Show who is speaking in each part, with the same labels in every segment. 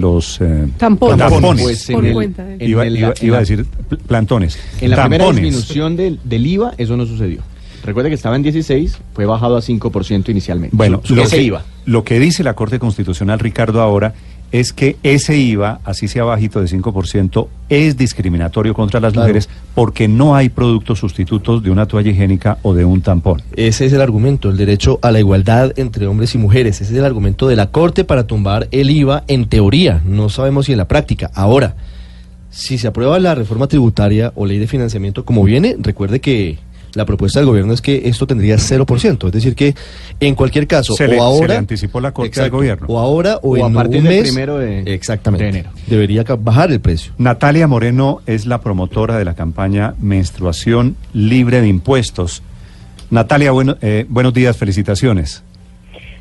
Speaker 1: Los eh,
Speaker 2: Tampones.
Speaker 1: tampones.
Speaker 2: Pues en el- en
Speaker 1: iba,
Speaker 2: el-
Speaker 1: iba-
Speaker 2: en
Speaker 1: iba a decir pl- plantones.
Speaker 2: En la primera disminución del, del IVA, eso no sucedió. Recuerda que estaba en 16, fue bajado a 5% inicialmente.
Speaker 1: Bueno,
Speaker 2: Su-
Speaker 1: lo
Speaker 2: ese
Speaker 1: que,
Speaker 2: IVA.
Speaker 1: lo que dice la Corte Constitucional, Ricardo, ahora es que ese IVA, así sea bajito de 5%, es discriminatorio contra las
Speaker 3: Claro.
Speaker 1: mujeres porque no hay productos sustitutos de una toalla higiénica o de un tampón.
Speaker 3: Ese es el argumento, el derecho a la igualdad entre hombres y mujeres. Ese es el argumento de la Corte para tumbar el IVA en teoría. No sabemos si en la práctica. Ahora, si se aprueba la reforma tributaria o ley de financiamiento como viene, recuerde que la propuesta del gobierno es que esto tendría 0%. Es decir, que en cualquier caso,
Speaker 1: Se le-
Speaker 3: o
Speaker 1: se
Speaker 3: ahora.
Speaker 1: le anticipó la Corte al
Speaker 3: Exacto,
Speaker 1: gobierno.
Speaker 3: O ahora o,
Speaker 2: O a
Speaker 3: en
Speaker 2: partir
Speaker 3: un
Speaker 2: del
Speaker 3: mes.
Speaker 2: primero de-
Speaker 3: exactamente.
Speaker 2: de enero.
Speaker 3: Debería bajar el precio.
Speaker 1: Natalia Moreno es la promotora de la campaña Menstruación Libre de Impuestos. Natalia, bueno, eh, buenos días, felicitaciones.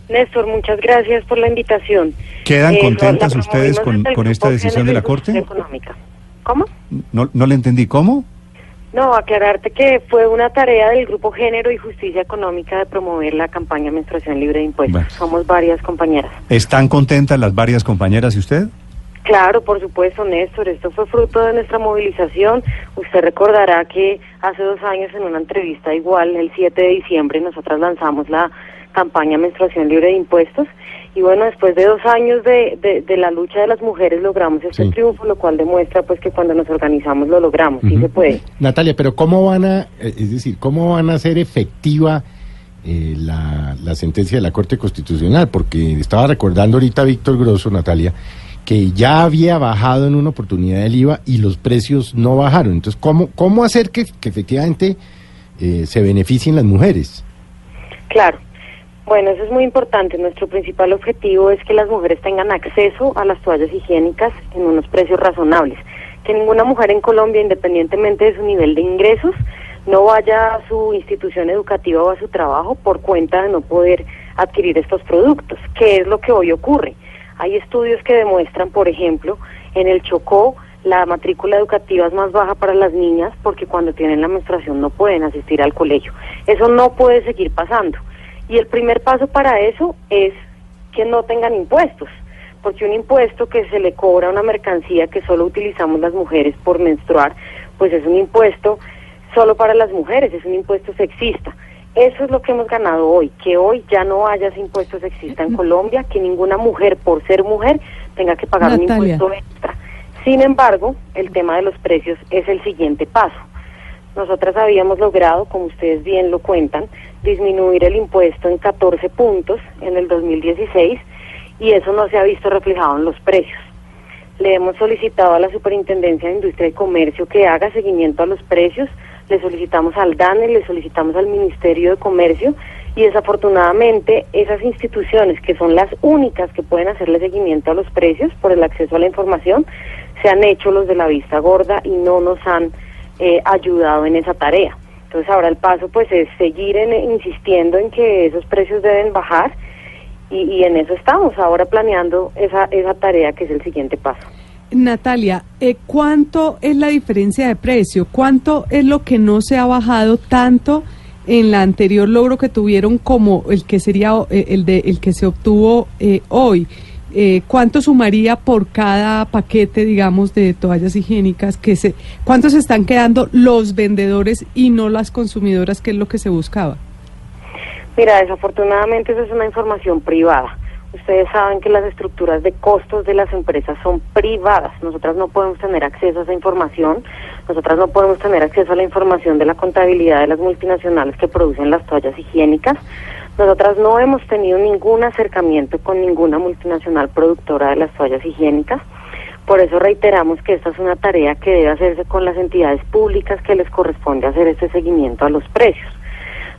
Speaker 4: Néstor, muchas gracias por la invitación.
Speaker 1: ¿Quedan
Speaker 4: Eh,
Speaker 1: contentas ustedes con- esta decisión de la Corte?
Speaker 4: Económica. ¿Cómo?
Speaker 1: No, no le entendí, ¿cómo?
Speaker 4: No, aclararte que fue una tarea del Grupo Género y Justicia Económica de promover la campaña Menstruación Libre de Impuestos.
Speaker 1: Bueno.
Speaker 4: Somos varias compañeras.
Speaker 1: ¿Están contentas las varias compañeras y usted?
Speaker 4: Claro, por supuesto, Néstor, esto fue fruto de nuestra movilización. Usted recordará que hace dos años en una entrevista igual, el 7 de diciembre, nosotras lanzamos la campaña Menstruación Libre de Impuestos. Y bueno, después de dos años de, de, de la lucha de las mujeres logramos este
Speaker 3: Sí.
Speaker 4: triunfo, lo cual demuestra pues que cuando nos organizamos lo logramos, sí
Speaker 2: Ujú.
Speaker 4: se puede.
Speaker 5: Natalia, pero ¿cómo van a, eh, es decir, cómo van a hacer efectiva eh, la, la sentencia de la Corte Constitucional? Porque estaba recordando ahorita Víctor Grosso, Natalia, que ya había bajado en una oportunidad el IVA y los precios no bajaron. Entonces, ¿cómo, cómo hacer que, que efectivamente eh, se beneficien las mujeres?
Speaker 4: Claro. Bueno, eso es muy importante. Nuestro principal objetivo es que las mujeres tengan acceso a las toallas higiénicas en unos precios razonables. Que ninguna mujer en Colombia, independientemente de su nivel de ingresos, no vaya a su institución educativa o a su trabajo por cuenta de no poder adquirir estos productos, que es lo que hoy ocurre. Hay estudios que demuestran, por ejemplo, en el Chocó, la matrícula educativa es más baja para las niñas porque cuando tienen la menstruación no pueden asistir al colegio. Eso no puede seguir pasando. Y el primer paso para eso es que no tengan impuestos, porque un impuesto que se le cobra a una mercancía que solo utilizamos las mujeres por menstruar, pues es un impuesto solo para las mujeres, es un impuesto sexista. Eso es lo que hemos ganado hoy, que hoy ya no haya ese impuesto sexista en Colombia, que ninguna mujer por ser mujer tenga que pagar un impuesto extra. Sin embargo, el tema de los precios es el siguiente paso. Nosotras habíamos logrado, como ustedes bien lo cuentan, disminuir el impuesto en 14 puntos en el 2016 y eso no se ha visto reflejado en los precios. Le hemos solicitado a la Superintendencia de Industria y Comercio que haga seguimiento a los precios, le solicitamos al DANE, le solicitamos al Ministerio de Comercio y desafortunadamente esas instituciones que son las únicas que pueden hacerle seguimiento a los precios por el acceso a la información, se han hecho los de la vista gorda y no nos han eh, ayudado en esa tarea. Entonces ahora el paso pues es seguir en- insistiendo en que esos precios deben bajar y, y en eso estamos ahora planeando esa, esa tarea que es el siguiente paso.
Speaker 5: Natalia, eh, ¿cuánto es la diferencia de precio? ¿Cuánto es lo que no se ha bajado tanto en la anterior logro que tuvieron como el que sería eh, el de el que se obtuvo eh, hoy? Eh, ¿Cuánto sumaría por cada paquete, digamos, de toallas higiénicas? Que se, ¿Cuánto se están quedando los vendedores y no las consumidoras, que es lo que se buscaba?
Speaker 4: Mira, desafortunadamente eso es una información privada. Ustedes saben que las estructuras de costos de las empresas son privadas. Nosotras no podemos tener acceso a esa información. Nosotras no podemos tener acceso a la información de la contabilidad de las multinacionales que producen las toallas higiénicas. Nosotras no hemos tenido ningún acercamiento con ninguna multinacional productora de las toallas higiénicas. Por eso reiteramos que esta es una tarea que debe hacerse con las entidades públicas que les corresponde hacer este seguimiento a los precios.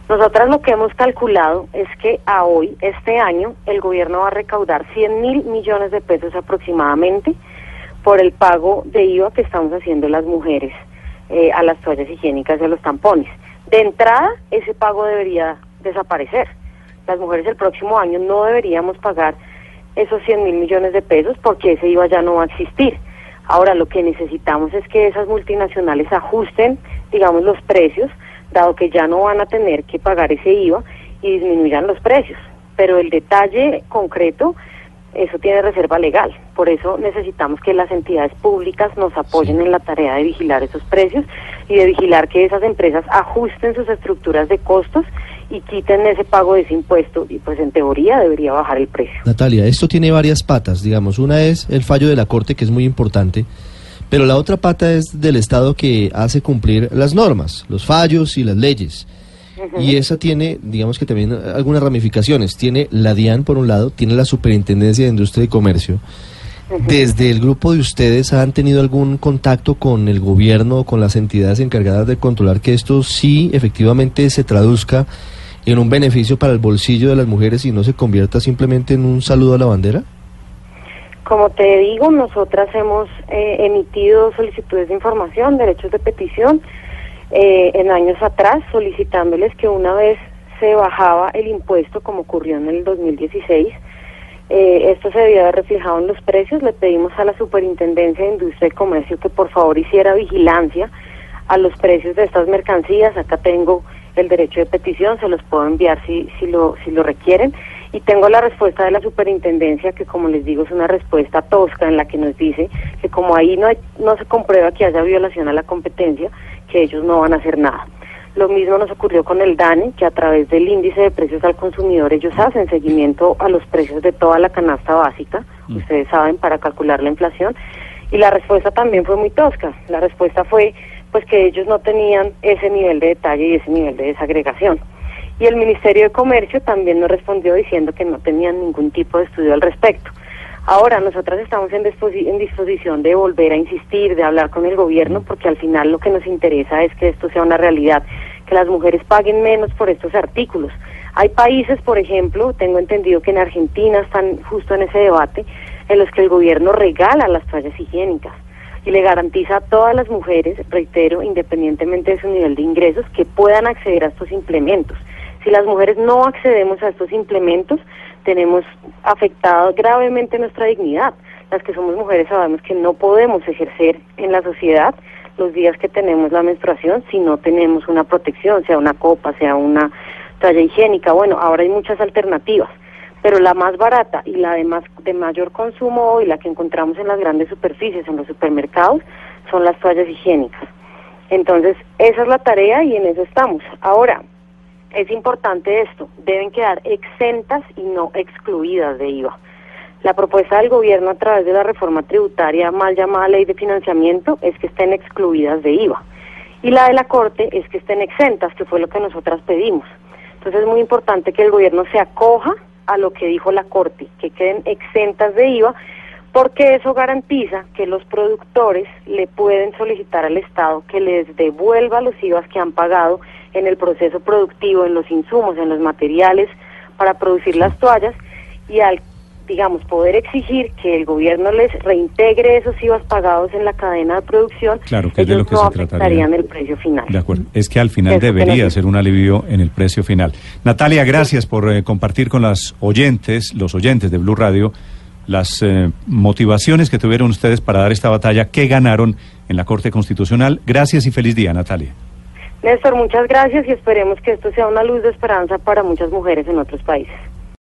Speaker 4: Nosotras lo que hemos calculado es que a hoy, este año, el gobierno va a recaudar 100 mil millones de pesos aproximadamente por el pago de IVA que estamos haciendo las mujeres eh, a las toallas higiénicas y a los tampones. De entrada, ese pago debería desaparecer. Las mujeres el próximo año no deberíamos pagar esos 100 mil millones de pesos porque ese IVA ya no va a existir. Ahora lo que necesitamos es que esas multinacionales ajusten, digamos, los precios, dado que ya no van a tener que pagar ese IVA y disminuyan los precios. Pero el detalle concreto, eso tiene reserva legal. Por eso necesitamos que las entidades públicas nos apoyen en la tarea de vigilar esos precios y de vigilar que esas empresas ajusten sus estructuras de costos y quiten ese pago de ese impuesto y pues en teoría debería bajar el precio.
Speaker 3: Natalia, esto tiene varias patas, digamos. Una es el fallo de la Corte, que es muy importante, pero la otra pata es del Estado que hace cumplir las normas, los fallos y las leyes. Y esa tiene, digamos que también algunas ramificaciones. Tiene la DIAN por un lado, tiene la Superintendencia de Industria y Comercio. ¿Desde el grupo de ustedes han tenido algún contacto con el gobierno o con las entidades encargadas de controlar que esto sí efectivamente se traduzca en un beneficio para el bolsillo de las mujeres y no se convierta simplemente en un saludo a la bandera?
Speaker 4: Como te digo, nosotras hemos eh, emitido solicitudes de información, derechos de petición, eh, en años atrás, solicitándoles que una vez se bajaba el impuesto, como ocurrió en el 2016, eh, esto se debía haber reflejado en los precios. Le pedimos a la Superintendencia de Industria y Comercio que por favor hiciera vigilancia a los precios de estas mercancías. Acá tengo el derecho de petición, se los puedo enviar si, si, lo, si lo requieren. Y tengo la respuesta de la superintendencia, que como les digo es una respuesta tosca en la que nos dice que como ahí no, hay, no se comprueba que haya violación a la competencia, que ellos no van a hacer nada. Lo mismo nos ocurrió con el DANE, que a través del índice de precios al consumidor ellos hacen seguimiento a los precios de toda la canasta básica, ustedes saben, para calcular la inflación. Y la respuesta también fue muy tosca. La respuesta fue pues que ellos no tenían ese nivel de detalle y ese nivel de desagregación. Y el Ministerio de Comercio también nos respondió diciendo que no tenían ningún tipo de estudio al respecto. Ahora, nosotras estamos en, en, disposición de volver a insistir, de hablar con el gobierno, porque al final lo que nos interesa es que esto sea una realidad, que las mujeres paguen menos por estos artículos. Hay países, por ejemplo, tengo entendido que en Argentina están justo en ese debate, en los que el gobierno regala las toallas higiénicas y le garantiza a todas las mujeres, reitero, independientemente de su nivel de ingresos, que puedan acceder a estos implementos. Si las mujeres no accedemos a estos implementos, tenemos afectado gravemente nuestra dignidad. Las que somos mujeres sabemos que no podemos ejercer en la sociedad los días que tenemos la menstruación si no tenemos una protección, sea una copa, sea una toalla higiénica. Bueno, ahora hay muchas alternativas, pero la más barata y la de, más, de mayor consumo hoy, la que encontramos en las grandes superficies, en los supermercados, son las toallas higiénicas. Entonces, esa es la tarea y en eso estamos. Ahora, es importante esto, deben quedar exentas y no excluidas de IVA. La propuesta del gobierno a través de la reforma tributaria, mal llamada ley de financiamiento, es que estén excluidas de IVA. Y la de la Corte es que estén exentas, que fue lo que nosotras pedimos. Entonces es muy importante que el gobierno se acoja a lo que dijo la Corte, que queden exentas de IVA, porque eso garantiza que los productores le pueden solicitar al Estado que les devuelva los IVAs que han pagado en el proceso productivo, en los insumos, en los materiales para producir las toallas y al digamos, poder exigir que el gobierno les reintegre esos IVAs pagados en la cadena de producción,
Speaker 1: claro, que
Speaker 4: ellos
Speaker 1: de lo que
Speaker 4: no
Speaker 1: se
Speaker 4: afectarían el precio final.
Speaker 1: De acuerdo, es que al final
Speaker 4: Eso
Speaker 1: debería ser un alivio en el precio final. Natalia, gracias por eh, compartir con las oyentes, los oyentes de Blue Radio, las eh, motivaciones que tuvieron ustedes para dar esta batalla que ganaron en la Corte Constitucional. Gracias y feliz día, Natalia.
Speaker 4: Néstor, muchas gracias y esperemos que esto sea una luz de esperanza para muchas mujeres en otros países.